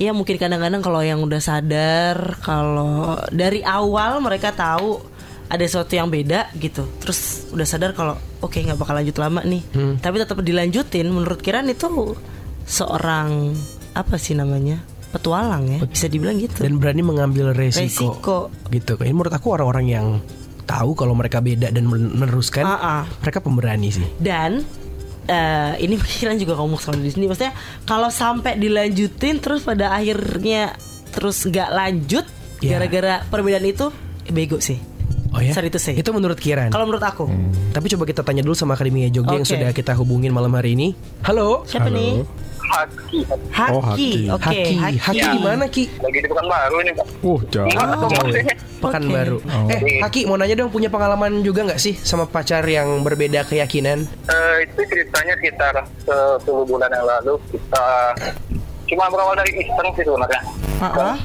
ya mungkin kadang-kadang kalau yang udah sadar kalau dari awal mereka tahu ada sesuatu yang beda gitu terus udah sadar kalau oke nggak bakal lanjut lama nih tapi tetap dilanjutin menurut Kiran itu seorang apa sih namanya petualang ya bisa dibilang gitu Dan berani mengambil resiko. Resiko. Gitu. Ini menurut aku orang-orang yang tahu kalau mereka beda dan meneruskan, Ah, ah. mereka pemberani sih. dan eh, ini pikiran juga ngomong selalu di sini maksudnya kalau sampai dilanjutin terus pada akhirnya terus nggak lanjut Ya. gara-gara perbedaan itu eh, bego sih Oh ya? Sorry to say. Itu menurut Kiran. kalau menurut aku Tapi coba kita tanya dulu sama Akademi Jogja yang Oke. sudah kita hubungin malam hari ini. Halo. siapa Halo. nih Haki. Haki, Oh, Haki. oke Haki. Haki Ya. di mana Ki? Lagi di Pekanbaru nih, Pak. Uh, jauh. Ketemu jauh ya. sih. Pekanbaru. Oh. Eh, Haki mau nanya dong punya pengalaman juga nggak sih sama pacar yang berbeda keyakinan? Eh, itu ceritanya sekitar eh, 10 bulan yang lalu kita cuma berawal dari iseng sih sebenarnya. Ah, ah.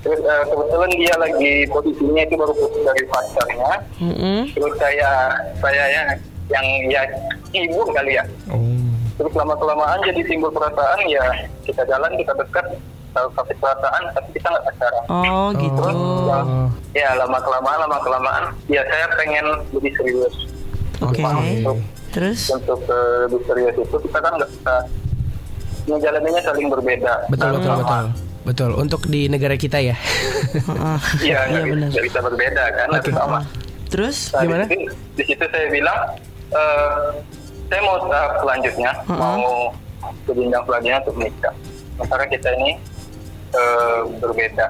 Terus eh, kebetulan dia lagi posisinya itu baru putus dari pacarnya. Mm-mm. Terus saya saya ya yang ya ibu kali ya. Oh. Terus lama kelamaan jadi timbul perasaan ya kita jalan kita dekat tahu kasih perasaan tapi kita nggak pacaran. oh gitu Terus ya, ya lama kelamaan lama kelamaan ya saya pengen lebih serius. oke untuk terus untuk eh, lebih serius itu kita kan nggak bisa menjalaninya saling berbeda. Betul Dan betul sama. betul. Betul untuk di negara kita ya. Iya, iya nggak benar nggak bisa berbeda kan harus sama. terus Nah, Gimana? Di, situ- di situ saya bilang, eh, saya mau tahap selanjutnya, Uh-uh. mau ke jenjang selanjutnya untuk menikah. Sementara kita ini eh, berbeda.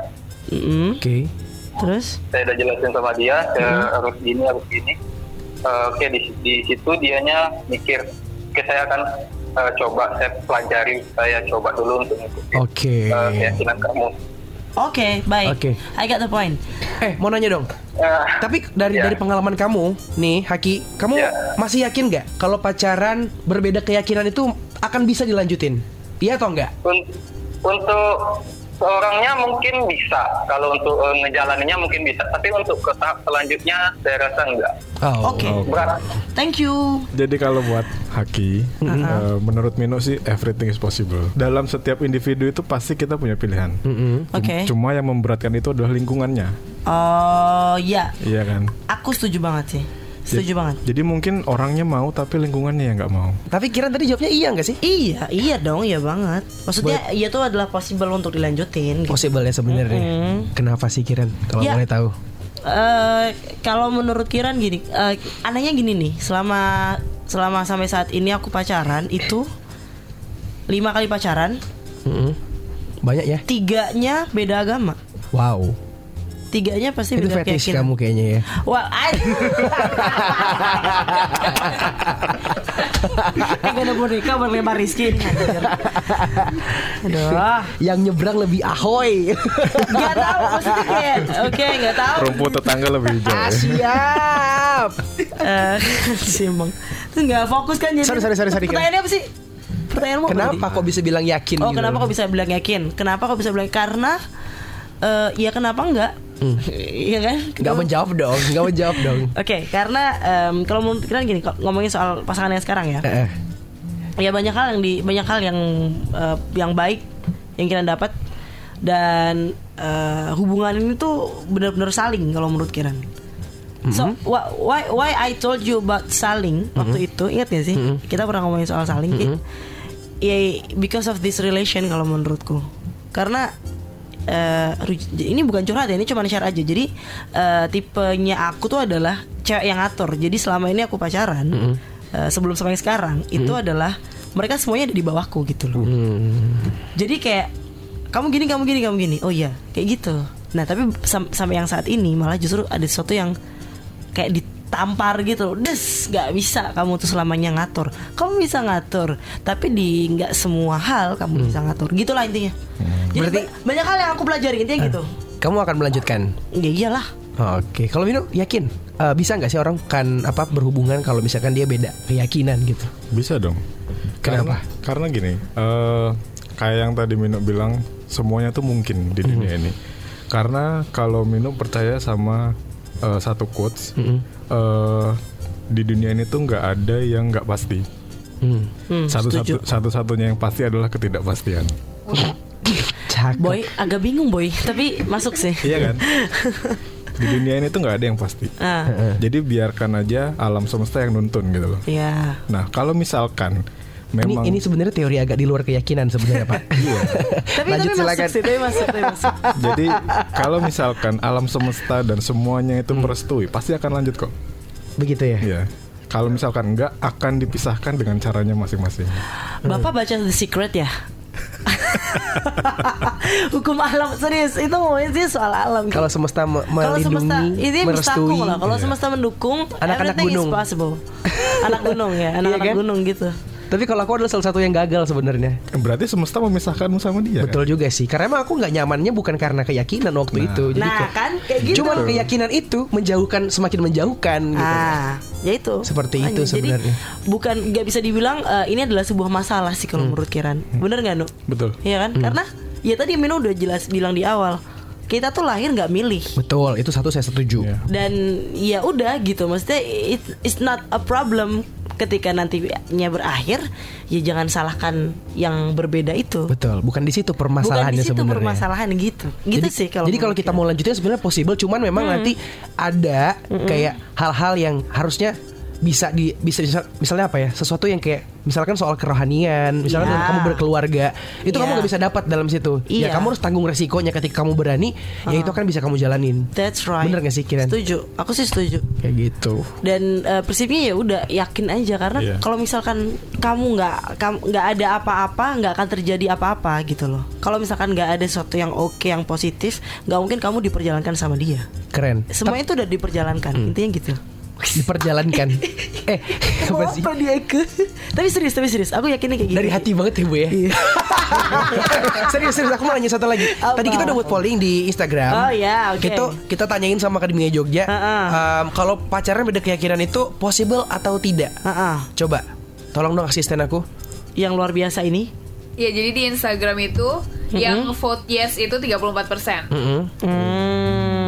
Mm-mm. Oke. terus Saya udah jelasin sama dia, saya Uh-huh. harus gini, harus gini. Eh, Oke, di, di situ dianya mikir, oke saya akan eh, coba, saya pelajari, saya coba dulu untuk mengikuti Oke. eh, keyakinan kamu. Oke baik Oke. I got the point Eh, mau nanya dong. Eh, Tapi dari Ya. dari pengalaman kamu nih, Haki, kamu Ya. masih yakin nggak kalau pacaran berbeda keyakinan itu akan bisa dilanjutin? Iya atau enggak? Un- untuk seorangnya mungkin bisa kalau untuk eh, ngejalaninnya mungkin bisa tapi untuk ke tahap selanjutnya saya rasa enggak Oh. oke berat thank you Jadi kalau buat Haki, eh, menurut Mino sih everything is possible. Dalam setiap individu itu pasti kita punya pilihan. Mm-mm. Cum- Oke. Cuma yang memberatkan itu adalah lingkungannya, oh ya iya kan? aku setuju banget sih setuju Jadi- banget Jadi mungkin orangnya mau tapi lingkungannya yang nggak mau. Tapi Kiran tadi jawabnya iya nggak sih? Iya, iya dong, iya banget. Maksudnya iya tuh adalah possible untuk dilanjutin. Gitu. Possible ya sebenarnya. Mm-mm. Kenapa sih Kiran? Kalau Ya. boleh tahu. Eh, kalau menurut Kiran gini, eh, anehnya gini nih, selama selama sampai saat ini aku pacaran itu lima kali pacaran, Mm-mm. Banyak ya? tiganya beda agama, Wow. Tiganya pasti Itu beda fetish keyakinan. kamu kayaknya ya. Wah, ay- Eh, gak ada boneka berlempar Rizky ini. Aduh Yang nyebrang lebih ahoy. Gak tahu maksudnya kayak Oke gak tahu Rumput tetangga lebih hijau. ah, ya. siap. Eh, sih emang Terus gak fokus kan jadi Sorry, sorry, sorry, sorry. Pertanyaannya apa sih? Pertanyaanmu apa Kenapa kok bisa bilang yakin Oh gitu? kenapa kok bisa bilang yakin? Kenapa kok bisa bilang Karena eh Ya kenapa enggak? Iya kan? Gak menjawab dong, gak menjawab dong. Oke, karena em, kalau menurut kalian gini, ngomongin soal pasangan yang sekarang ya, Eh, eh. ya banyak hal yang di banyak hal yang eh, yang baik yang kita dapat dan eh, hubungan ini tuh benar-benar saling kalau menurut Kiran. So wh- why why I told you about saling waktu itu ingat gak sih kita pernah ngomongin soal saling Ki? ya because of this relation kalau menurutku karena eh, ru- ini bukan curhat ya ini cuma share aja. Jadi eh, tipenya aku tuh adalah cewek yang ngatur. Jadi selama ini aku pacaran eh, sebelum sampai sekarang itu adalah mereka semuanya ada di bawahku gitu loh. Jadi kayak kamu gini kamu gini kamu gini. Oh iya kayak gitu. Nah tapi sam- sampai yang saat ini malah justru ada sesuatu yang kayak ditampar gitu des nggak bisa kamu tuh selamanya ngatur kamu bisa ngatur tapi di nggak semua hal kamu bisa ngatur gitulah intinya jadi Berarti- ba- banyak hal yang aku pelajari intinya gitu Kamu akan melanjutkan. ya iyalah Oke, kalau Mino yakin eh, bisa nggak sih orang kan apa berhubungan kalau misalkan dia beda keyakinan gitu? Bisa dong. Kenapa? Karena, karena gini, eh kayak yang tadi Mino bilang, semuanya tuh mungkin di dunia Hmm. ini. Karena kalau Mino percaya sama eh, satu quotes, Hmm. Eh, di dunia ini tuh nggak ada yang nggak pasti. Hmm. Hmm, Satu setuju. satu satu satunya yang pasti adalah ketidakpastian. Cakep. Boy agak bingung boy, tapi masuk sih. Iya kan? Di dunia ini tuh nggak ada yang pasti. Ah, Jadi biarkan aja alam semesta yang nuntun gitu loh. ya. Nah, kalau misalkan memang ini sebenarnya teori agak di luar keyakinan sebenarnya Pak. Iya. Tapi Lanjut, tapi masuk silakan. sih, tapi masuk, tapi masuk. Jadi kalau misalkan alam semesta dan semuanya Hmm. itu merestui, pasti akan lanjut kok. Begitu ya. Iya. Kalau misalkan enggak akan dipisahkan dengan caranya masing-masing. Bapak baca The Secret ya? Hukum alam serius itu ngomongin sih soal alam. Kalau semesta me- Kalau semesta melindungi, ini merestui. lah. Kalau Iya. semesta mendukung, Anak-anak gunung. is possible. anak gunung ya, anak-anak Iya kan? gunung gitu. Tapi kalau aku adalah salah satu yang gagal sebenarnya. Berarti semesta memisahkanmu sama dia. kan? Betul juga sih. Karena emang aku nggak nyamannya bukan karena keyakinan waktu Nah. itu. Jadi Nah, kayak- kan kayak gitu. Cuman keyakinan itu menjauhkan semakin menjauhkan gitu. Ah, ya itu. Seperti itu jadi sebenarnya. bukan nggak bisa dibilang eh, ini adalah sebuah masalah sih kalau menurut Kiran. Bener nggak Nu? Betul. Iya kan? Karena ya tadi Mino udah jelas bilang di awal kita tuh lahir nggak milih. Betul, itu satu saya setuju. Iya. dan ya udah gitu maksudnya it, it's not a problem ketika nantinya berakhir ya jangan salahkan yang berbeda itu. Betul, bukan di situ bukan permasalahannya di situ sebenarnya. permasalahan gitu. Gitu jadi, sih kalau jadi kalau kita mau lanjutin sebenarnya possible cuman memang nanti ada kayak hal-hal yang harusnya bisa di bisa bisa- misalnya apa ya sesuatu yang kayak misalkan soal kerohanian misalkan dengan kamu berkeluarga itu kamu Iya. nggak bisa dapat dalam situ. Ya Iya. kamu harus tanggung resikonya ketika kamu berani ya itu kan bisa kamu jalanin. That's right. Bener gak sih, Kiran? setuju. Aku sih setuju. Kayak gitu. Dan eh, prinsipnya ya udah yakin aja. Karena Iya. kalau misalkan kamu nggak kamu nggak ada apa-apa nggak akan terjadi apa-apa gitu loh. Kalau misalkan nggak ada sesuatu yang oke yang positif nggak mungkin kamu diperjalankan sama dia. Keren. Semua itu udah diperjalankan. Intinya gitu diperjalankan. Eh apa sih? Apa dia ke. Tapi serius tapi serius. Aku yakinnya kayak gitu dari hati banget ya bu ya? Serius serius. Aku mau nanya satu lagi. Apa? tadi kita udah buat polling di Instagram. Oh, ya, oke. kita kita tanyain sama Akademia Jogja. Ha-ha. em, kalau pacaran beda keyakinan itu possible atau tidak? Ah, ah. coba tolong dong asisten aku. Yang luar biasa ini? Ya jadi di Instagram itu yang vote yes itu 34%. Mm-mm. Hmm.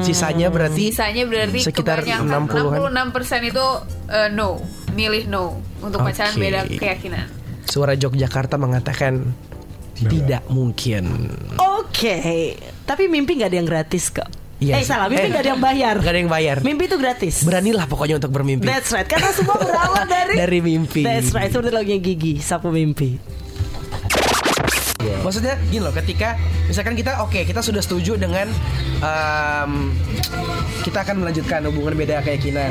Sisanya berarti Sisanya berarti Sekitar kebanyakan 60-an. 66% itu eh, no, milih no untuk pacaran Oke. beda keyakinan. suara Yogyakarta mengatakan tidak mungkin Oke, tapi mimpi nggak ada yang gratis kok. Iya eh salah, mimpi Eh, nggak ada yang bayar. nggak ada yang bayar Mimpi itu gratis. beranilah pokoknya untuk bermimpi That's right, karena semua berawal dari Dari mimpi. That's right, seperti lagunya Gigi, sapu mimpi. Maksudnya gini loh, ketika misalkan kita oke kita sudah setuju dengan em, kita akan melanjutkan hubungan beda keyakinan.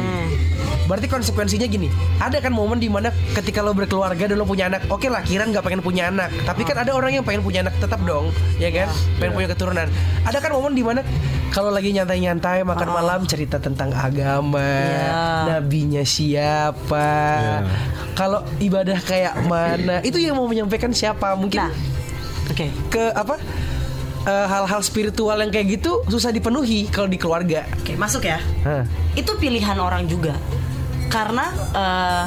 Berarti konsekuensinya gini, ada kan momen di mana ketika lo berkeluarga dan lo punya anak, oke lah Kiran nggak pengen punya anak, tapi kan ada orang yang pengen punya anak tetap dong, ya kan? Pengen punya keturunan. Ada kan momen di mana kalau lagi nyantai-nyantai makan malam cerita tentang agama, Iya. nabinya siapa, Iya. kalau ibadah kayak mana, itu yang mau menyampaikan siapa? Mungkin Nah, oke. ke apa eh, hal-hal spiritual yang kayak gitu susah dipenuhi kalau di keluarga. Oke, masuk ya. Hah. Itu pilihan orang juga. Karena eh,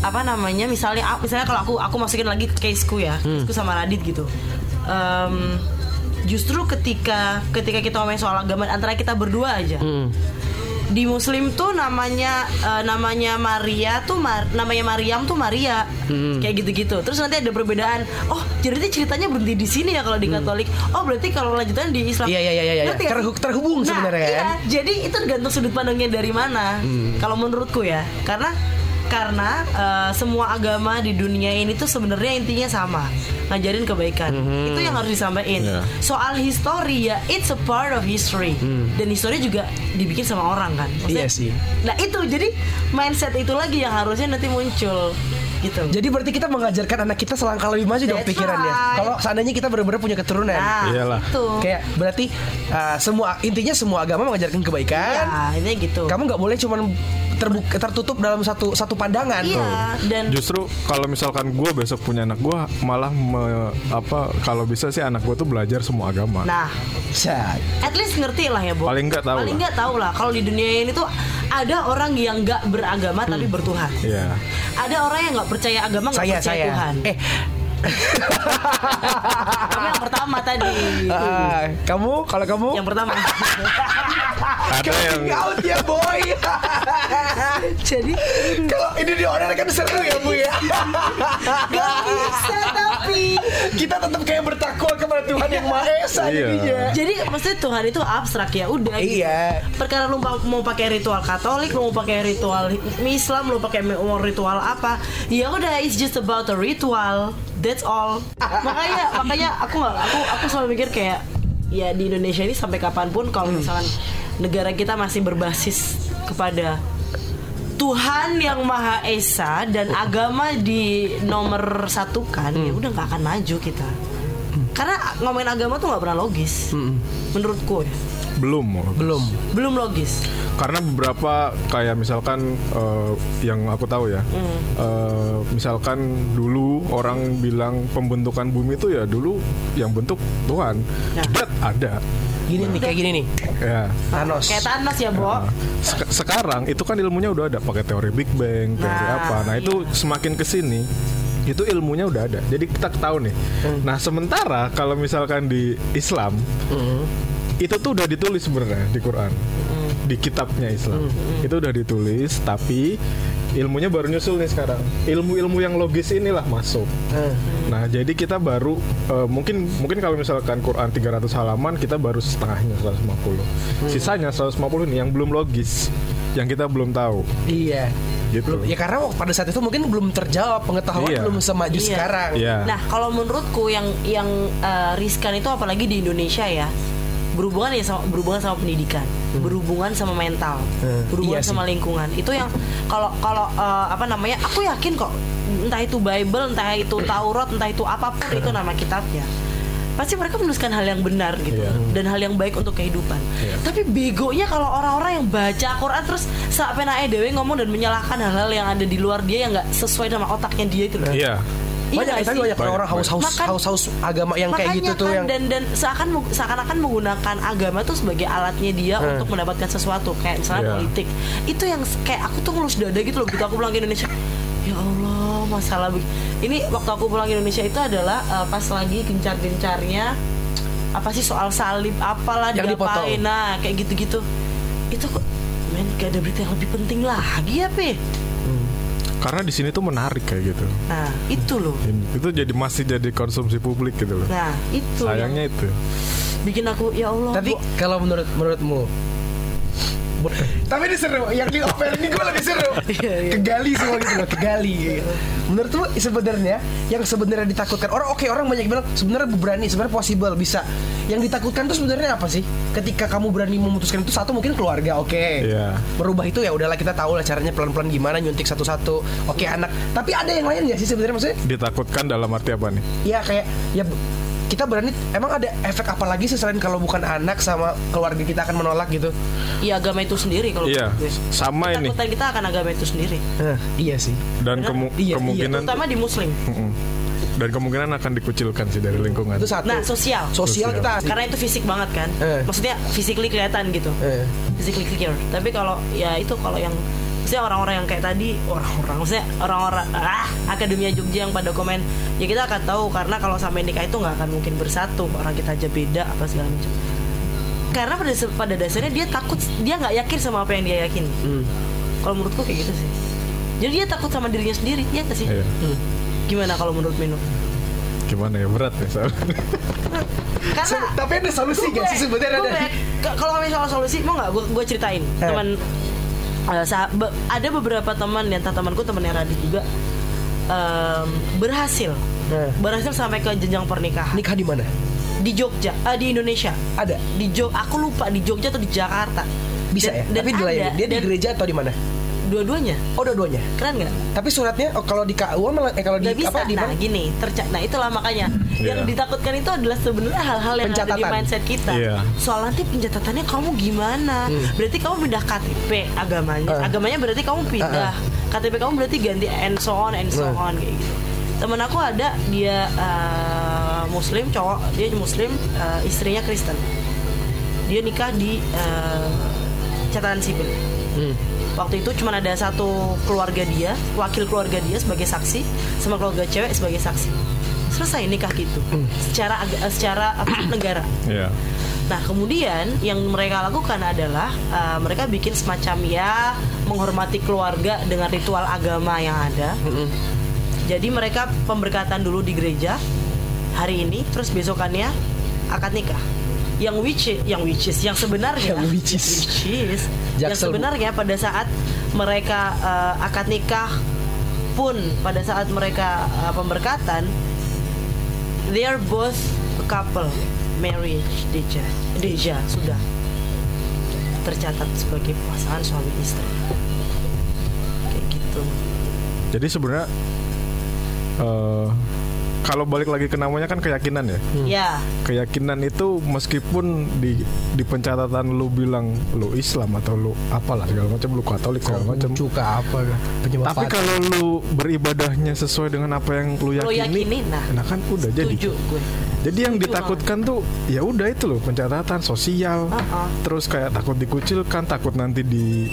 apa namanya? Misalnya misalnya kalau aku aku masukin lagi caseku ya, caseku sama Radit gitu. Em, justru ketika ketika kita ngomongin soal agama antara kita berdua aja. Hmm. Di Muslim tuh namanya eh, namanya Maria tuh Mar- namanya Maryam tuh Maria kayak gitu-gitu. Terus nanti ada perbedaan. Oh, jadi ceritanya berhenti di sini ya kalau di Katolik. Oh, berarti kalau lanjutan di Islam. Iya, iya, iya, iya. Ngerti nggak? Terhu- terhubung Nah, sebenarnya iya. kan? Jadi itu tergantung sudut pandangnya dari mana. Kalau menurutku ya, karena karena eh, semua agama di dunia ini tuh sebenarnya intinya sama ngajarin kebaikan itu yang harus disampaikan Iya. soal history ya it's a part of history dan history juga dibikin sama orang kan Iya sih. Nah itu jadi mindset itu lagi yang harusnya nanti muncul gitu. Jadi berarti kita mengajarkan anak kita selangkah lebih maju dong pikirannya. right. Kalau seandainya kita benar-benar punya keturunan. nah, Iyalah. itu. Kayak berarti uh, semua intinya semua agama mengajarkan kebaikan. Ya, ini gitu. Kamu nggak boleh cuman terbuka tertutup dalam satu satu pandangan. Iya, dan Justru kalau misalkan gue besok punya anak gue malah me- apa kalau bisa sih anak gue tuh belajar semua agama. nah, Sa- at least ngerti lah ya, Bo. Paling nggak tahu Paling lah. nggak tahu lah kalau di dunia ini tuh ada orang yang nggak beragama tapi Hmm. bertuhan. Iya. Ada orang yang nggak percaya agama nggak percaya saya. Tuhan. Eh, Kamu yang pertama tadi. ah, kamu kalau kamu yang pertama. ada yang Coming out ya boy. Jadi Kalau ini di order kan seru ya bu ya. gak bisa tapi. Kita tetap kayak bertakwa kepada Tuhan yang Maha Esa Iya. Jadi maksudnya Tuhan itu abstrak ya udah. gitu. Iya. Perkara lu mau pakai ritual Katolik, lu mau pakai ritual Islam, lu pakai mau ritual apa? Ya udah, it's just about a ritual. That's all. makanya makanya aku nggak aku aku selalu mikir kayak ya di Indonesia ini sampai kapan pun kalau misalkan negara kita masih berbasis kepada Tuhan yang Maha Esa dan agama di nomor satu kan ya udah nggak akan maju kita. Karena ngomongin agama tuh nggak pernah logis menurutku ya belum Belum. belum logis. Karena beberapa kayak misalkan eh, yang aku tahu ya eh, misalkan dulu orang bilang pembentukan bumi itu ya dulu yang bentuk Tuhan. Ya. Jebret ada. Gini nih kayak gini nih. ya. Thanos. kayak Thanos ya Bo. Nah, sek- sekarang itu kan ilmunya udah ada pakai teori Big Bang teori Nah, apa. Nah itu semakin ke sini itu ilmunya udah ada. Jadi kita tahu nih. Nah sementara kalau misalkan di Islam itu tuh udah ditulis sebenarnya di Quran di kitabnya Islam itu udah ditulis tapi ilmunya baru nyusul nih sekarang ilmu-ilmu yang logis inilah masuk nah jadi kita baru eh, mungkin mungkin kalau misalkan Quran 300 halaman kita baru setengahnya 150 sisanya 150 ini yang belum logis yang kita belum tahu Iya. gitu Belum- Ya karena waktu pada saat itu mungkin belum terjawab pengetahuan Iya. belum semaju Iya. sekarang. Iya. Nah, kalau menurutku yang yang eh, riskan itu apalagi di Indonesia ya. Berhubungan ya sama berhubungan sama pendidikan, berhubungan sama mental, Hmm, berhubungan iya sih. sama lingkungan. Itu yang kalau kalau eh, apa namanya? Aku yakin kok entah itu Bible, entah itu Taurat, entah itu apa pun itu nama kitabnya. Pasti mereka menuliskan hal yang benar gitu Iya. dan hal yang baik untuk kehidupan. Tapi begonya kalau orang-orang yang baca Quran terus sampai naik dewe ngomong dan menyalahkan hal-hal yang ada di luar dia yang nggak sesuai sama otaknya dia itu loh. iya Banyak, nggak tapi sih? banyak Banyak, orang haus-haus Makan- haus-haus agama yang kayak gitu tuh kan, yang dan dan seakan seakan-akan menggunakan agama tuh sebagai alatnya dia Hmm. untuk mendapatkan sesuatu kayak misalnya Iya. politik itu yang kayak aku tuh ngelus dada gitu loh begitu aku pulang ke Indonesia ya Allah masalah ini waktu aku pulang ke Indonesia itu adalah uh, pas lagi gencar-gencarnya apa sih soal salib apalah Yang dipotong. diapain nah kayak gitu-gitu itu kok men gak ada berita yang lebih penting lagi ya pe karena di sini tuh menarik kayak gitu. Nah itu loh. Ini- itu jadi masih jadi konsumsi publik gitu loh. Nah itu yang sayangnya itu. bikin aku ya Allah Tapi Bu- kalau menurut menurutmu tapi ini seru, yang di Opel ini gue lebih seru. Iya, iya. Kegali semua gitu loh, kegali. Gitu. Menurutmu sebenarnya yang sebenarnya ditakutkan orang, oke orang banyak bilang sebenarnya berani, sebenarnya possible bisa. Yang ditakutkan tuh sebenarnya apa sih? Ketika kamu berani memutuskan itu satu mungkin keluarga, oke. Iya. Merubah itu ya udahlah kita tahu lah caranya pelan-pelan gimana nyuntik satu-satu. Oke anak, tapi ada yang lain nggak sih sebenarnya maksudnya? ditakutkan dalam arti apa nih Ya kayak ya kita berani emang ada efek apa lagi sih selain kalau bukan anak sama keluarga kita akan menolak gitu? Iya agama itu sendiri kalau Iya, gue. sama ini. Ketakutan kita akan agama itu sendiri. iya sih. dan kemu- Iya, iya. kemungkinan Terutama di muslim. Mm-mm. dan kemungkinan akan dikucilkan sih dari lingkungan Itu satu. Nah, sosial. Sosial Sosial. kita Karena itu fisik banget kan. Eh. Maksudnya physically kelihatan gitu. Eh. Physically clear. Tapi kalau ya itu kalau yang maksudnya orang-orang yang kayak tadi orang-orang maksudnya orang-orang ah akademia Jogja yang pada komen ya kita akan tahu karena kalau sampai nikah itu nggak akan mungkin bersatu orang kita aja beda apa segala macam. Karena pada pada dasarnya dia takut dia nggak yakin sama apa yang dia yakin. Hmm. kalau menurutku kayak gitu sih. Jadi dia takut sama dirinya sendiri ya nggak sih? Iya. gimana kalau menurut Mino? Gimana ya berat ya soalnya karena Se- tapi ada solusi gak sih sebenarnya? ada? kalau ngomongin soal solusi mau nggak? Gue gue ceritain. Eh. teman sah- be- ada beberapa teman antara temanku temannya Radit juga em, berhasil Eh. berhasil sampai ke jenjang pernikahan Nikah di mana? di Jogja eh, di Indonesia Ada. di Jog aku lupa di Jogja atau di Jakarta Bisa Dan- ya? dan Tapi di ada, dia di dan gereja atau di mana? Dua-duanya Oh, dua-duanya. keren nggak Tapi suratnya oh, kalau di KUA malah eh kalau di Gak bisa, apa di nah gini, terca nah itulah makanya yang Iya. ditakutkan itu adalah sebenarnya hal-hal yang ada di mindset kita. Iya. Soal nanti pencatatannya kamu gimana? Berarti kamu pindah KTP agamanya, Hmm. Ah. agamanya berarti kamu pindah. KTP kamu berarti ganti and so on and so Hmm. on kayak gitu. Temen aku ada dia eh, Muslim cowok, dia Muslim, eh, istrinya Kristen. Dia nikah di eh, catatan sipil. Hmm. Waktu itu cuma ada satu keluarga dia, wakil keluarga dia sebagai saksi, sama keluarga cewek sebagai saksi. Selesai nikah gitu. Hmm. Secara eh, secara apa, negara. Iya. Nah kemudian yang mereka lakukan adalah uh, mereka bikin semacam ya menghormati keluarga dengan ritual agama yang ada. Jadi mereka pemberkatan dulu di gereja hari ini, terus besokannya akad nikah. Yang which is, yang which is, yang sebenarnya, Yang which is. which is, yang sebenarnya pada saat mereka uh, akad nikah pun pada saat mereka uh, pemberkatan, they are both a couple, marriage deja, deja sudah tercatat sebagai pasangan suami istri. Kayak gitu. Jadi sebenarnya eh, kalau balik lagi ke namanya kan keyakinan ya. Ya, Keyakinan itu meskipun di di pencatatan lu bilang lu Islam atau lu apalah segala macam lu Katolik segala macam. Cuka apa penyebab Tapi kalau lu beribadahnya sesuai dengan apa yang lu Lu yakini, yakini, nah. nah kan udah jadi. gue. Jadi yang Setuju ditakutkan tuh ya udah itu loh pencatatan sosial. Uh-uh. Terus kayak takut dikucilkan, takut nanti di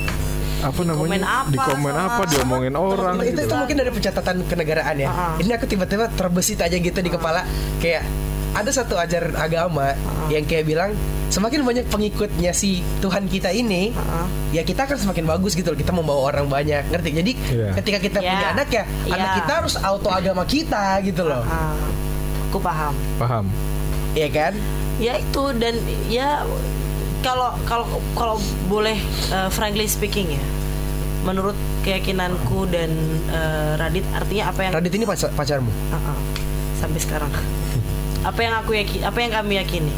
apa komen namanya? apa di komen sama- apa, diomongin orang. itu, gitu. itu mungkin dari pencatatan kenegaraan ya. Ah. Ini aku tiba-tiba terbesit aja gitu di kepala kayak ada satu ajaran agama yang kayak bilang semakin banyak pengikutnya si Tuhan kita ini, Ah. ya kita akan semakin bagus gitu loh. Kita membawa orang banyak, ngerti? Jadi Iya. ketika kita Iya. punya anak ya, anak Iya. kita harus auto agama kita gitu loh. Ah, aku paham. Paham? Iya kan? Ya itu dan ya kalau kalau kalau boleh uh, frankly speaking ya, menurut keyakinanku dan uh, Radit artinya apa yang Radit ini pacar- pacarmu. Uh-uh. sampai sekarang. Apa yang aku yakin apa yang kami yakini?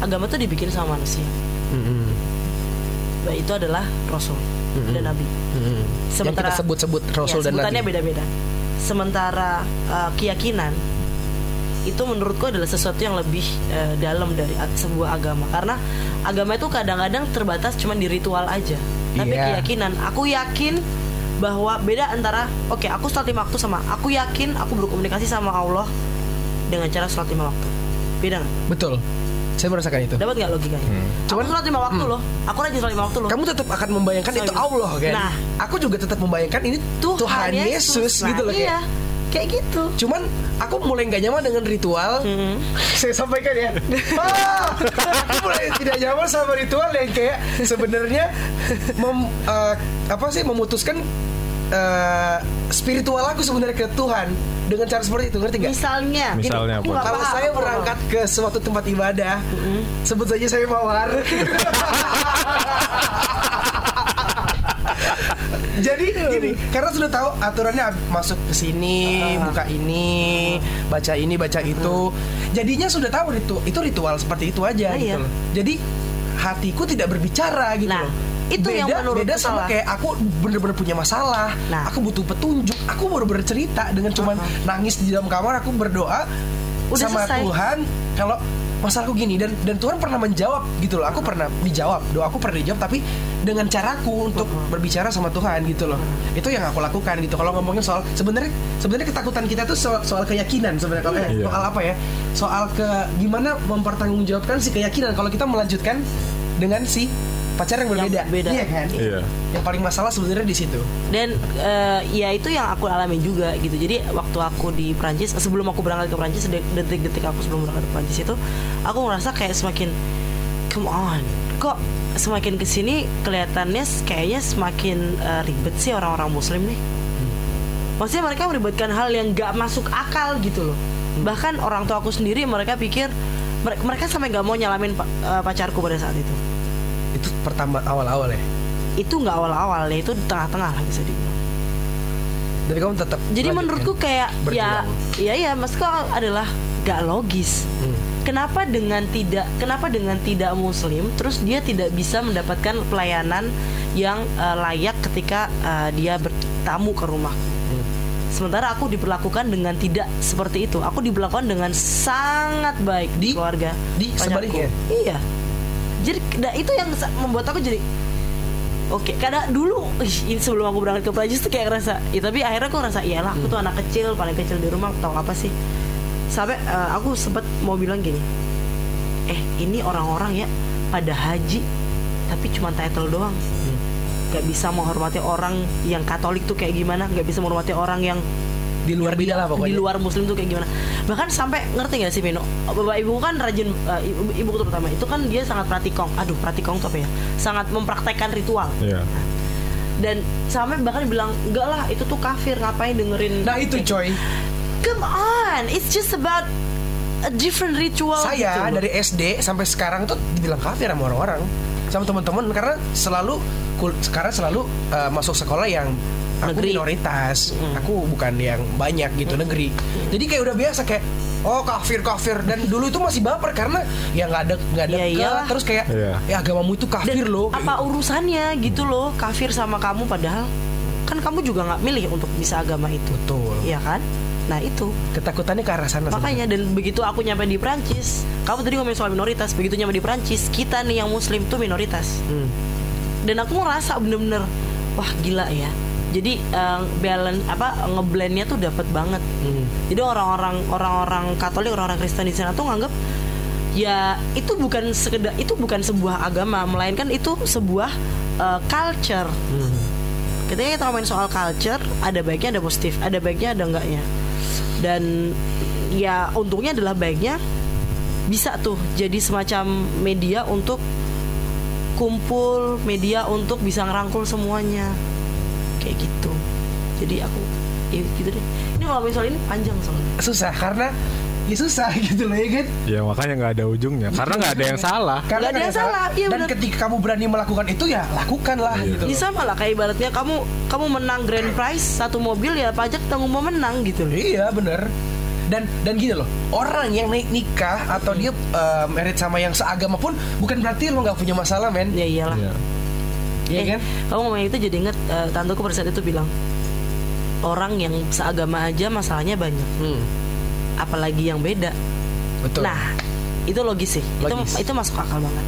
Agama itu dibikin sama manusia. Nah, itu adalah rasul dan nabi. Yang kita sebut-sebut Rasul ya, dan sebutannya Nabi. beda-beda. Sementara uh, keyakinan itu menurutku adalah sesuatu yang lebih uh, dalam dari sebuah agama karena agama itu kadang-kadang terbatas cuma di ritual aja tapi Iya. keyakinan aku yakin bahwa beda antara oke aku sholat lima waktu sama aku yakin aku berkomunikasi sama Allah dengan cara sholat lima waktu beda nggak Betul. Saya merasakan itu. dapat nggak logikanya Cuman- Cuman sholat lima waktu loh aku rajin sholat lima waktu loh Kamu tetap akan membayangkan itu. Allah kan. Nah. aku juga tetap membayangkan ini Tuhan, Yesus, Nah, gitu loh kayak. iya kayak gitu Cuman aku mulai nggak nyaman dengan ritual. Hmm. Saya sampaikan ya. Ah, aku mulai tidak nyaman sama ritual yang kayak sebenarnya mem- eh, apa sih memutuskan eh, spiritual aku sebenarnya ke Tuhan dengan cara seperti itu ngerti nggak? misalnya Misalnya aku apa? Kalau paham, saya berangkat ke suatu tempat ibadah, sebut saja saya mawar. Jadi gini, karena sudah tahu aturannya masuk ke sini, buka ini, baca ini, baca itu. Jadinya sudah tahu itu itu ritual seperti itu aja Nah, gitu iya. Jadi hatiku tidak berbicara gitu Nah, loh. itu yang beda, menurutku beda sama salah. kayak aku bener-bener punya masalah. Nah. Aku butuh petunjuk. Aku baru bercerita dengan cuman nangis di dalam kamar aku berdoa Udah sama selesai. Tuhan kalau masalahku gini dan dan Tuhan pernah menjawab gitu loh. Aku pernah dijawab, doaku pernah dijawab tapi dengan caraku untuk berbicara sama Tuhan gitu loh. Itu yang aku lakukan gitu. Kalau ngomongin soal sebenarnya sebenarnya ketakutan kita tuh soal, soal keyakinan sebenarnya kalau Iya. soal apa ya? Soal ke gimana mempertanggungjawabkan si keyakinan kalau kita melanjutkan dengan si pacar yang berbeda. Yang beda. Iya kan? Iya. Yang paling masalah sebenarnya di situ. dan eh, ya itu yang aku alami juga gitu jadi waktu aku di Prancis sebelum aku berangkat ke Prancis de- detik-detik aku sebelum berangkat ke Prancis itu aku ngerasa kayak semakin come on kok semakin ke sini kelihatannya kayaknya semakin eh, ribet sih orang-orang Muslim nih maksudnya mereka meribetkan hal yang gak masuk akal gitu loh bahkan orang tua aku sendiri mereka pikir mere- mereka sampai nggak mau nyalamin eh, pacarku pada saat itu Itu pertama awal-awal ya. itu nggak awal-awal ya itu di tengah-tengah lah bisa dibilang Jadi kamu tetap Jadi menurutku kayak ya Berjuang. ya ya maksudku adalah gak logis. Hmm. Kenapa dengan tidak kenapa dengan tidak muslim terus dia tidak bisa mendapatkan pelayanan yang eh, layak ketika eh, dia bertamu ke rumah. Hmm. Sementara aku diperlakukan dengan tidak seperti itu. Aku diperlakukan dengan sangat baik Di- keluarga di sebaliknya? Iya. Jadi nah, itu yang membuat aku jadi Oke, karena dulu ih, ini sebelum aku berangkat ke Prancis tuh kayak ngerasa, ya tapi akhirnya aku ngerasa iyalah aku tuh anak kecil paling kecil di rumah tau apa sih? Sampai eh, aku sempet mau bilang gini, eh ini orang-orang ya pada haji tapi cuma title doang, gak bisa menghormati orang yang Katolik tuh kayak gimana, gak bisa menghormati orang yang Di luar dia lah pokoknya. di luar muslim tuh kayak gimana. Bahkan sampai ngerti gak sih Beno? Bapak ibu kan rajin uh, ibu, ibu terutama itu kan dia sangat pratikong. Aduh pratikong tuh apa ya? Sangat mempraktekkan ritual. Iya. dan sampai bahkan bilang enggak lah itu tuh kafir ngapain dengerin? Nah itu coy. Come on it's just about a different ritual Saya gitu dari SD sampai sekarang tuh dibilang kafir sama orang-orang. Sama teman-teman karena selalu Sekarang selalu uh, masuk sekolah yang Aku Negeri. minoritas Aku bukan yang banyak gitu negeri Jadi kayak udah biasa kayak Oh kafir kafir dan dulu itu masih baper karena ya nggak ada nggak ada Iya, iyalah. terus kayak Iya. ya agamamu itu dan kafir loh apa urusannya gitu loh kafir sama kamu padahal kan kamu juga nggak milih untuk bisa agama itu betul Iya kan nah itu ketakutannya ke arah sana Makanya dan begitu aku nyampe di Prancis, kamu tadi ngomongin soal minoritas, begitu nyampe di Prancis, kita nih yang muslim tuh minoritas. Hmm. Dan aku ngerasa bener-bener wah gila ya. Jadi eh, balance apa ngeblendnya tuh dapat banget. Hmm. Jadi orang-orang orang-orang Katolik, orang-orang Kristen di sana tuh nganggep ya itu bukan sekedar itu bukan sebuah agama, melainkan itu sebuah eh, culture. Hmm. Ketika kita ngomongin soal culture, ada baiknya ada positif, ada baiknya ada enggaknya. Dan ya untungnya adalah baiknya bisa tuh jadi semacam media untuk kumpul, media untuk bisa ngerangkul semuanya. Kayak gitu. Jadi aku ya gitu deh. Ini kalau soal ini panjang soalnya. susah karena ya susah gitu loh ya kan Ya makanya nggak ada ujungnya. Karena nggak ada yang salah. Karena Nggak ada yang salah, iya Dan benar. ketika kamu berani melakukan itu ya lakukanlah Iya. gitu. Ini loh. sama lah kayak ibaratnya kamu kamu menang grand prize satu mobil ya pajak tanggung mau menang gitu loh. Iya bener dan dan gini loh orang yang naik nikah atau dia uh, married sama yang seagama pun bukan berarti lo nggak punya masalah men Ya iyalah. Iya. Iya Eh, kan Kamu ngomongin itu jadi inget eh, tanteku pada saat itu bilang orang yang seagama aja masalahnya banyak, Hmm, apalagi yang beda. betul Nah, itu logis sih. Logis. Itu itu masuk akal banget.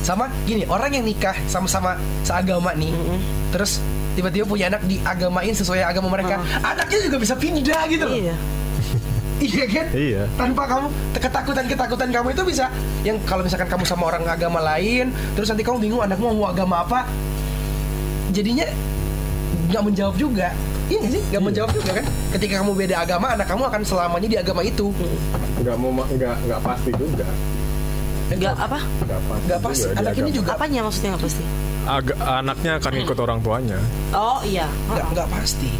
sama gini orang yang nikah sama-sama seagama nih Mm-mm. terus tiba-tiba punya anak diagamain sesuai agama mereka anaknya juga bisa pindah gitu loh Iya. Iya kan? Iya. Tanpa kamu ketakutan-ketakutan kamu itu bisa yang kalau misalkan kamu sama orang agama lain, terus nanti kamu bingung anakmu mau agama apa, jadinya nggak menjawab juga. Iya nggak sih? Nggak menjawab juga kan? Ketika kamu beda agama, anak kamu akan selamanya di agama itu. Nggak mau nggak nggak pasti juga. Enggak apa? Nggak pasti. Nggak pasti. juga Anak ini juga Apanya maksudnya nggak pasti? Aga- anaknya akan ikut orang tuanya. Oh iya. nggak nggak pasti.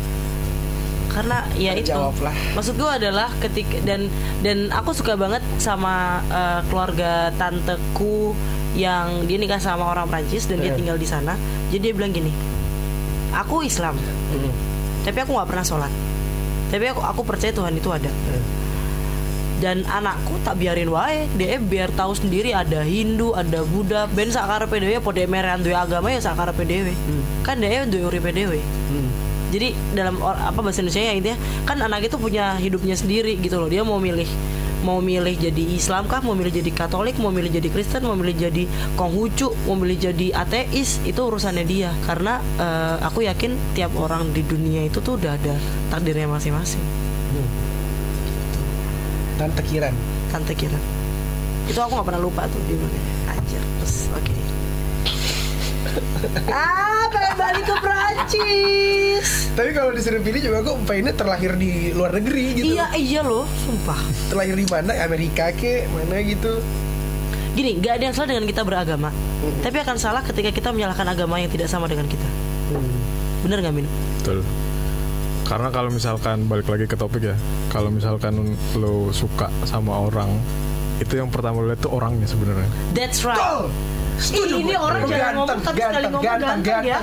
karena ya itu Terjawablah. maksud gue adalah ketika dan dan aku suka banget sama eh, keluarga tanteku yang dia nikah sama orang Prancis dan dia Eh. tinggal di sana jadi dia bilang gini aku Islam Hmm. tapi aku nggak pernah sholat. Tapi aku aku percaya Tuhan itu ada. Hmm. dan anakku tak biarin wae dia biar tahu sendiri ada Hindu ada Buddha. Ben sakar PDW pode merean duwe agama ya sakar PDW kan dia duwe uripe dhewe. Hmm. jadi dalam or- apa bahasa Indonesia ya intinya kan anak itu punya hidupnya sendiri gitu loh. Dia mau milih mau milih jadi Islam kah? Mau milih jadi Katolik? Mau milih jadi Kristen? Mau milih jadi Konghucu? Mau milih jadi ateis? Itu urusannya dia. Karena eh, aku yakin tiap orang di dunia itu tuh udah ada takdirnya masing-masing. Tante Kiran. tante kira itu aku nggak pernah lupa tuh di mana. Aja terus oke ah pengen balik ke Prancis Tapi kalau disuruh pilih juga aku pengennya terlahir di luar negeri gitu. iya iya loh sumpah Terlahir di mana? Amerika ke mana gitu. Gini, gak ada yang salah dengan kita beragama, tapi akan salah ketika kita menyalahkan agama yang tidak sama dengan kita. Bener nggak Min? Betul. Karena kalau misalkan balik lagi ke topik ya, kalau misalkan lo suka sama orang, itu yang pertama lihat tuh orangnya sebenarnya. That's right. Betul. Setuju ini orang jangan Ganteng, ngomong tapi sekali ganteng, ngomong ganteng, ganteng, ya.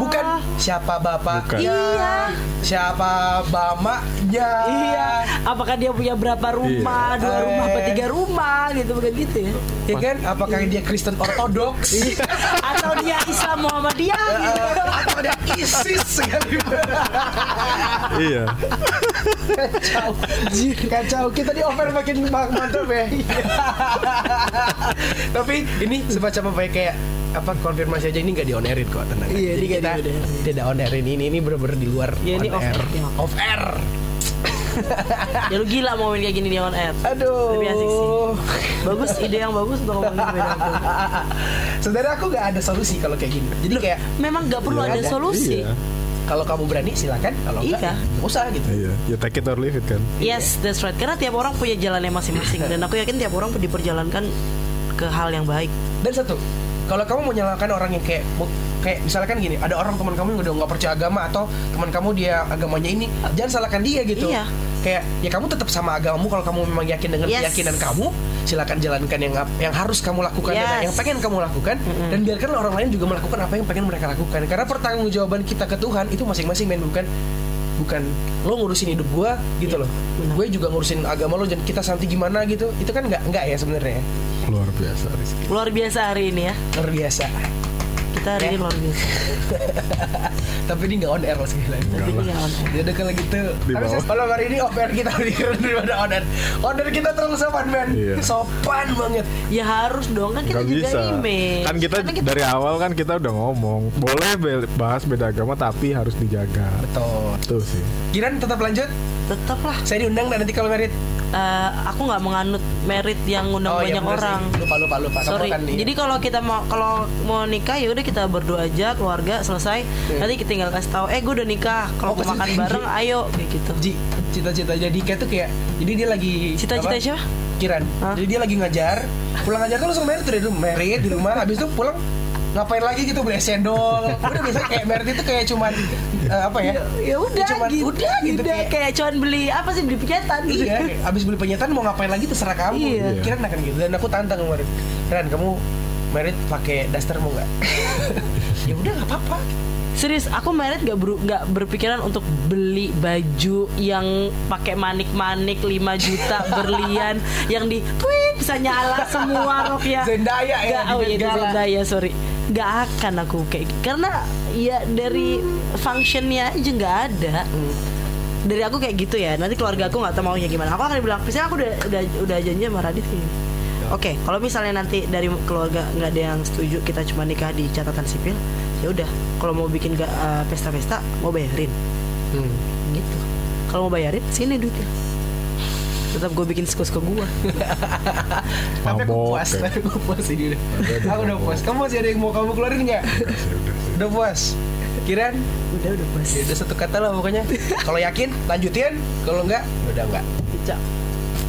Bukan siapa bapaknya, Iya. siapa bamanya. Iya. Apakah dia punya berapa rumah, dua Eh. rumah, apa tiga rumah gitu bukan gitu ya? Ya kan? Apakah dia Kristen Ortodoks? Atau dia Islam Muhammadiyah gitu. Atau dia ISIS sekali iya. Kacau Kacau Kita di over makin ma- mantap ya Tapi ini semacam apa ya Kayak apa konfirmasi aja ini nggak di on airin kok tenang Iya, Jadi ini kita di tidak on airin ini ini bener-bener di luar Iya, ini on off air air. off air Ya lu gila mau main kayak gini di on air. aduh Tapi asik sih. Bagus, ide yang bagus untuk ngomongin beda sebenarnya aku nggak ada solusi kalau kayak gini jadi kayak Memang nggak perlu Nggak ada ada. solusi. Iya. kalau kamu berani silakan kalau enggak Iya. nggak usah gitu Iya, ya take it or leave it kan. Yes, that's right. Karena tiap orang punya jalannya masing-masing dan aku yakin tiap orang diperjalankan ke hal yang baik. dan satu kalau kamu mau nyalakan orang yang kayak kayak misalkan gini ada orang teman kamu yang udah nggak percaya agama atau teman kamu dia agamanya ini jangan salahkan dia gitu. Iya. kayak ya kamu tetap sama agamamu kalau kamu memang yakin dengan Yes. keyakinan kamu silakan jalankan yang yang harus kamu lakukan dan Yes. yang pengen kamu lakukan dan biarkan orang lain juga melakukan apa yang pengen mereka lakukan. Karena pertanggungjawaban kita ke Tuhan itu masing-masing men bukan bukan lo ngurusin hidup gua gitu loh. Gue juga ngurusin agama lo dan kita nanti gimana gitu itu kan nggak nggak ya sebenarnya Luar biasa Rizky. Luar biasa hari ini ya. luar biasa Kita hari Ya. ini luar biasa. tapi ini nggak on air loh sekali lagi Tapi ini nggak on air. Jadi kalau gitu Di Tapi bawah. malam hari ini off air kita lebih keren daripada on air On air kita terlalu sopan men Iya. Sopan banget Ya harus dong kan kita Gak juga bisa. image. Kan kita Karena dari awal kan kita udah ngomong, boleh bahas beda agama tapi harus dijaga. Betul Tuh sih. Kiran tetap lanjut tetap lah. Saya diundang dan nanti kalau merit eh, aku nggak menganut merit yang undang Oh, iya, banyak sih. orang. Lupa lupa lupa Kamu Sorry. kan. Jadi kalau kita mau kalau mau nikah ya udah kita berdoa aja keluarga selesai. Nanti kita tinggal kasih tahu, eh gue udah nikah. Kalau Oh, makan bareng, ayo kayak gitu. Ji, cita-cita jadi kayak tuh kayak Jadi dia lagi Cita-cita apa? siapa? Kiran? Jadi dia lagi ngajar Pulang ngajar tuh langsung merit tuh dia tuh merit di rumah Habis itu pulang ngapain lagi gitu beli es cendol udah biasa kayak merit itu kayak cuman eh, apa ya Ya udah cuman gitu. udah gitu Udah, kayak kayak cuman beli apa sih beli penyetan gitu. Iya, abis beli penyetan mau ngapain lagi terserah kamu. Iya. Kira akan gitu. Dan aku tantang kemarin. Ren, kamu merit pakai daster mau nggak? ya udah nggak apa-apa. Serius, aku merit gak, ber, gak berpikiran untuk beli baju yang pakai manik-manik 5 juta berlian yang di tweet bisa nyala semua roknya. Zendaya ya, Gak, oh iya. Zendaya, sorry. Gak akan aku kayak gitu. Karena ya dari functionnya aja nggak ada. Dari aku kayak gitu ya. Nanti keluarga aku nggak tahu maunya gimana. Aku akan bilang, misalnya aku udah udah udah janji sama Radit gini. Oke, kalau misalnya nanti dari keluarga nggak ada yang setuju kita cuma nikah di catatan sipil, ya udah. Kalau mau bikin gak eh, pesta-pesta, mau bayarin, Hmm. gitu. Kalau mau bayarin, sini duitnya. Tetap gue bikin suka-suka gue. Tapi aku puas, ya. tapi aku puas ini udah. Aku udah puas. Kamu masih ada yang mau kamu keluarin nggak? Udah puas. Kiran, Udah udah pas. ya udah satu kata lah pokoknya. Kalau yakin, lanjutin. Kalau enggak, ya udah enggak. Cak.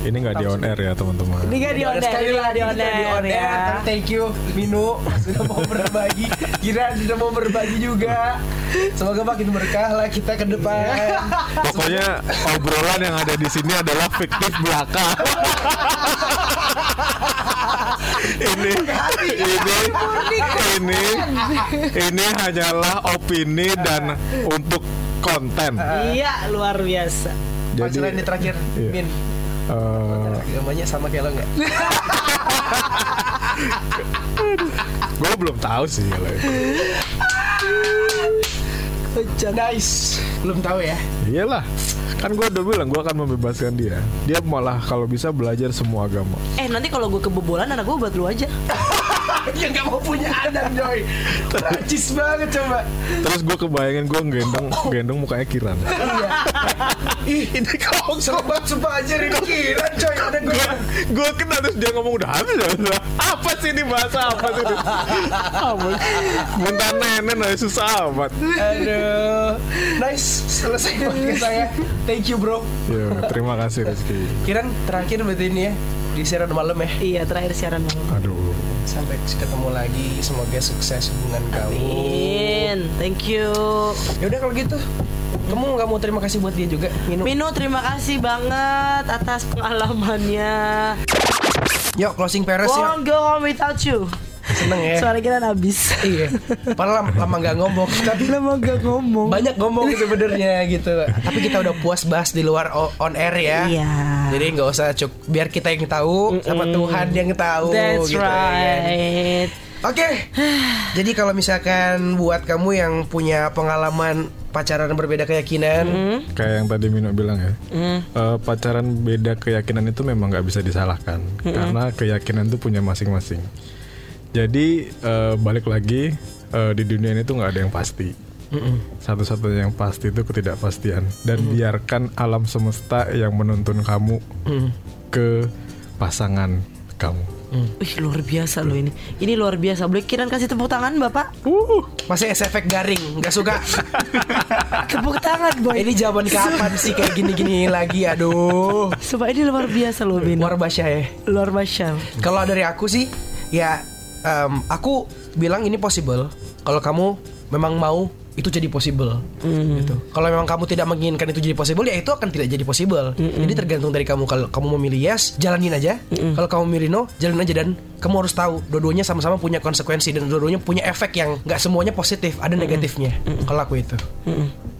Ini nggak di on air ya teman-teman. Ini gak di on air, sekali nggak lagi di air on air. ya. Thank you Minu sudah mau berbagi. Kira sudah mau berbagi juga. Semoga makin berkah lah kita ke depan. Pokoknya obrolan yang ada di sini adalah fiktif belaka. ini ini ini ini hanyalah opini dan untuk konten. Iya, luar biasa. Jadi ini terakhir Iya. Min. Eh, Agamanya sama kayak lo enggak? gue belum tahu sih kalau itu. Nice. Belum tahu ya. Iyalah, kan gue udah bilang gue akan membebaskan dia. Dia malah kalau bisa belajar semua agama. Eh nanti kalau gue kebobolan anak gue buat lu aja. yang nggak mau punya anak Joy. Najis banget coba. Terus gue kebayangin gue gendong gendong mukanya Kiran. Iya. Ih, ini kau serem banget sumpah aja ini kira coy. Ada gue. gue kena terus dia ngomong udah habis ya apa sih ini bahasa apa sih ini apa minta nenek lah susah amat Aduh. Nice. Selesai podcast saya. Thank you bro. ya terima kasih Rizky Kiran terakhir berarti ini ya di siaran malam ya. Iya terakhir siaran malam. aduh Sampai ketemu lagi. Semoga sukses hubungan kamu. Amin. Thank you. Ya udah kalau gitu. Kamu nggak mau terima kasih buat dia juga? Minum. Minu terima kasih banget atas pengalamannya. Yuk closing Paris ya. Won't go on without you. Seneng ya. Suara kita habis. Iya. Padahal lama, lama gak ngomong, tapi Lama gak ngomong. banyak ngomong sebenarnya gitu. Tapi kita udah puas bahas di luar on air ya. Iya. Jadi nggak usah cuk, biar kita yang tahu sama Tuhan yang tahu. That's gitu, ya right. Oke. Jadi kalau misalkan buat kamu yang punya pengalaman pacaran berbeda keyakinan, kayak yang tadi Mino bilang ya. Hmm. eh, pacaran beda keyakinan itu memang nggak bisa disalahkan karena keyakinan itu punya masing-masing. Jadi eh, balik lagi eh, di dunia ini tuh nggak ada yang pasti. Satu-satunya yang pasti itu ketidakpastian. Dan biarkan alam semesta yang menuntun kamu ke pasangan kamu Wih luar biasa loh ini. Ini luar biasa. Boleh Kiran kasih tepuk tangan bapak? Masih efek garing, nggak suka. Tepuk tangan boy. Ini zaman kapan sih kayak gini-gini lagi? Aduh. Sumpah ini luar biasa loh Bino. Luar biasa ya. Luar biasa. Kalau dari aku sih, ya em, aku bilang ini possible. Kalau kamu memang mau itu jadi possible gitu. Kalau memang kamu tidak menginginkan itu jadi possible ya itu akan tidak jadi possible. Jadi tergantung dari kamu. Kalau kamu memilih yes, jalanin aja. Kalau kamu memilih no, jalanin aja dan kamu harus tahu dua-duanya sama-sama punya konsekuensi dan dua-duanya punya efek yang nggak semuanya positif, ada negatifnya. Kalau aku itu.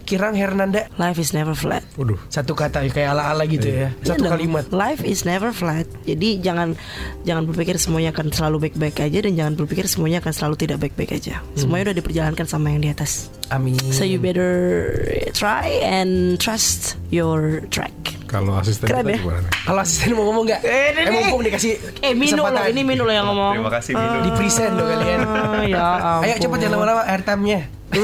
Kirang Hernanda Life is never flat. Waduh. satu kata kayak ala-ala gitu ya. Satu Iya dong. kalimat. Life is never flat. Jadi jangan jangan berpikir semuanya akan selalu baik-baik aja dan jangan berpikir semuanya akan selalu tidak baik-baik aja. Semuanya udah diperjalankan sama yang di atas. Amin. So you better try and trust your track. Kalau asisten Keren kita ya? gimana? Kalau asisten mau ngomong nggak? Eh, mumpung dikasih Eh Mino loh, ini Mino loh yang ngomong. Terima kasih Mino. di present dong kalian. Ah, ya ampun. Ayo cepat jangan lama-lama airtime-nya.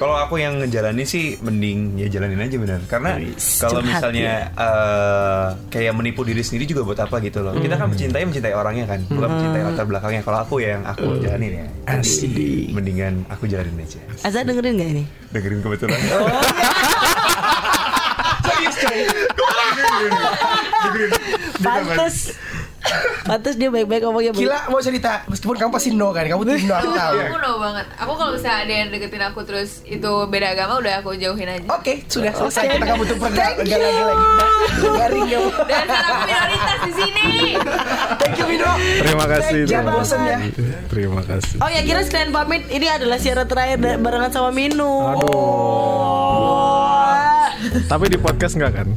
Kalau aku yang ngejalanin sih mending ya jalanin aja benar. Karena kalau misalnya eh, kayak menipu diri sendiri juga buat apa gitu loh. Kita kan mencintai mencintai orangnya kan, bukan mencintai latar belakangnya. Kalau aku ya yang aku jalanin ya. Jadi, Mendingan aku jalanin aja. Azza dengerin gak ini? Dengerin kebetulan. 哈哈哈 Pantes dia baik-baik ngomongnya baik. Gila mau cerita meskipun kamu pasti no kan, kamu tim no aku tahu. Aku no banget. Aku kalau misalnya ada yang deketin aku terus itu beda agama udah aku jauhin aja. Oke, sudah selesai kita kamu tuh pernah Thank lagi lagi lagi. Garing kamu. Dan aku minoritas di sini. Thank you Vino. Terima kasih. Jangan terima bosan ya. kasih. Terima kasih. Oh ya kira sekalian pamit Ini adalah siaran terakhir barengan sama Minu Tapi di podcast nggak kan?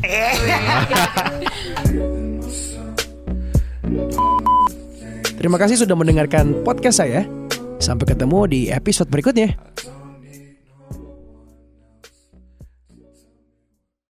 Terima kasih sudah mendengarkan podcast saya. Sampai ketemu di episode berikutnya.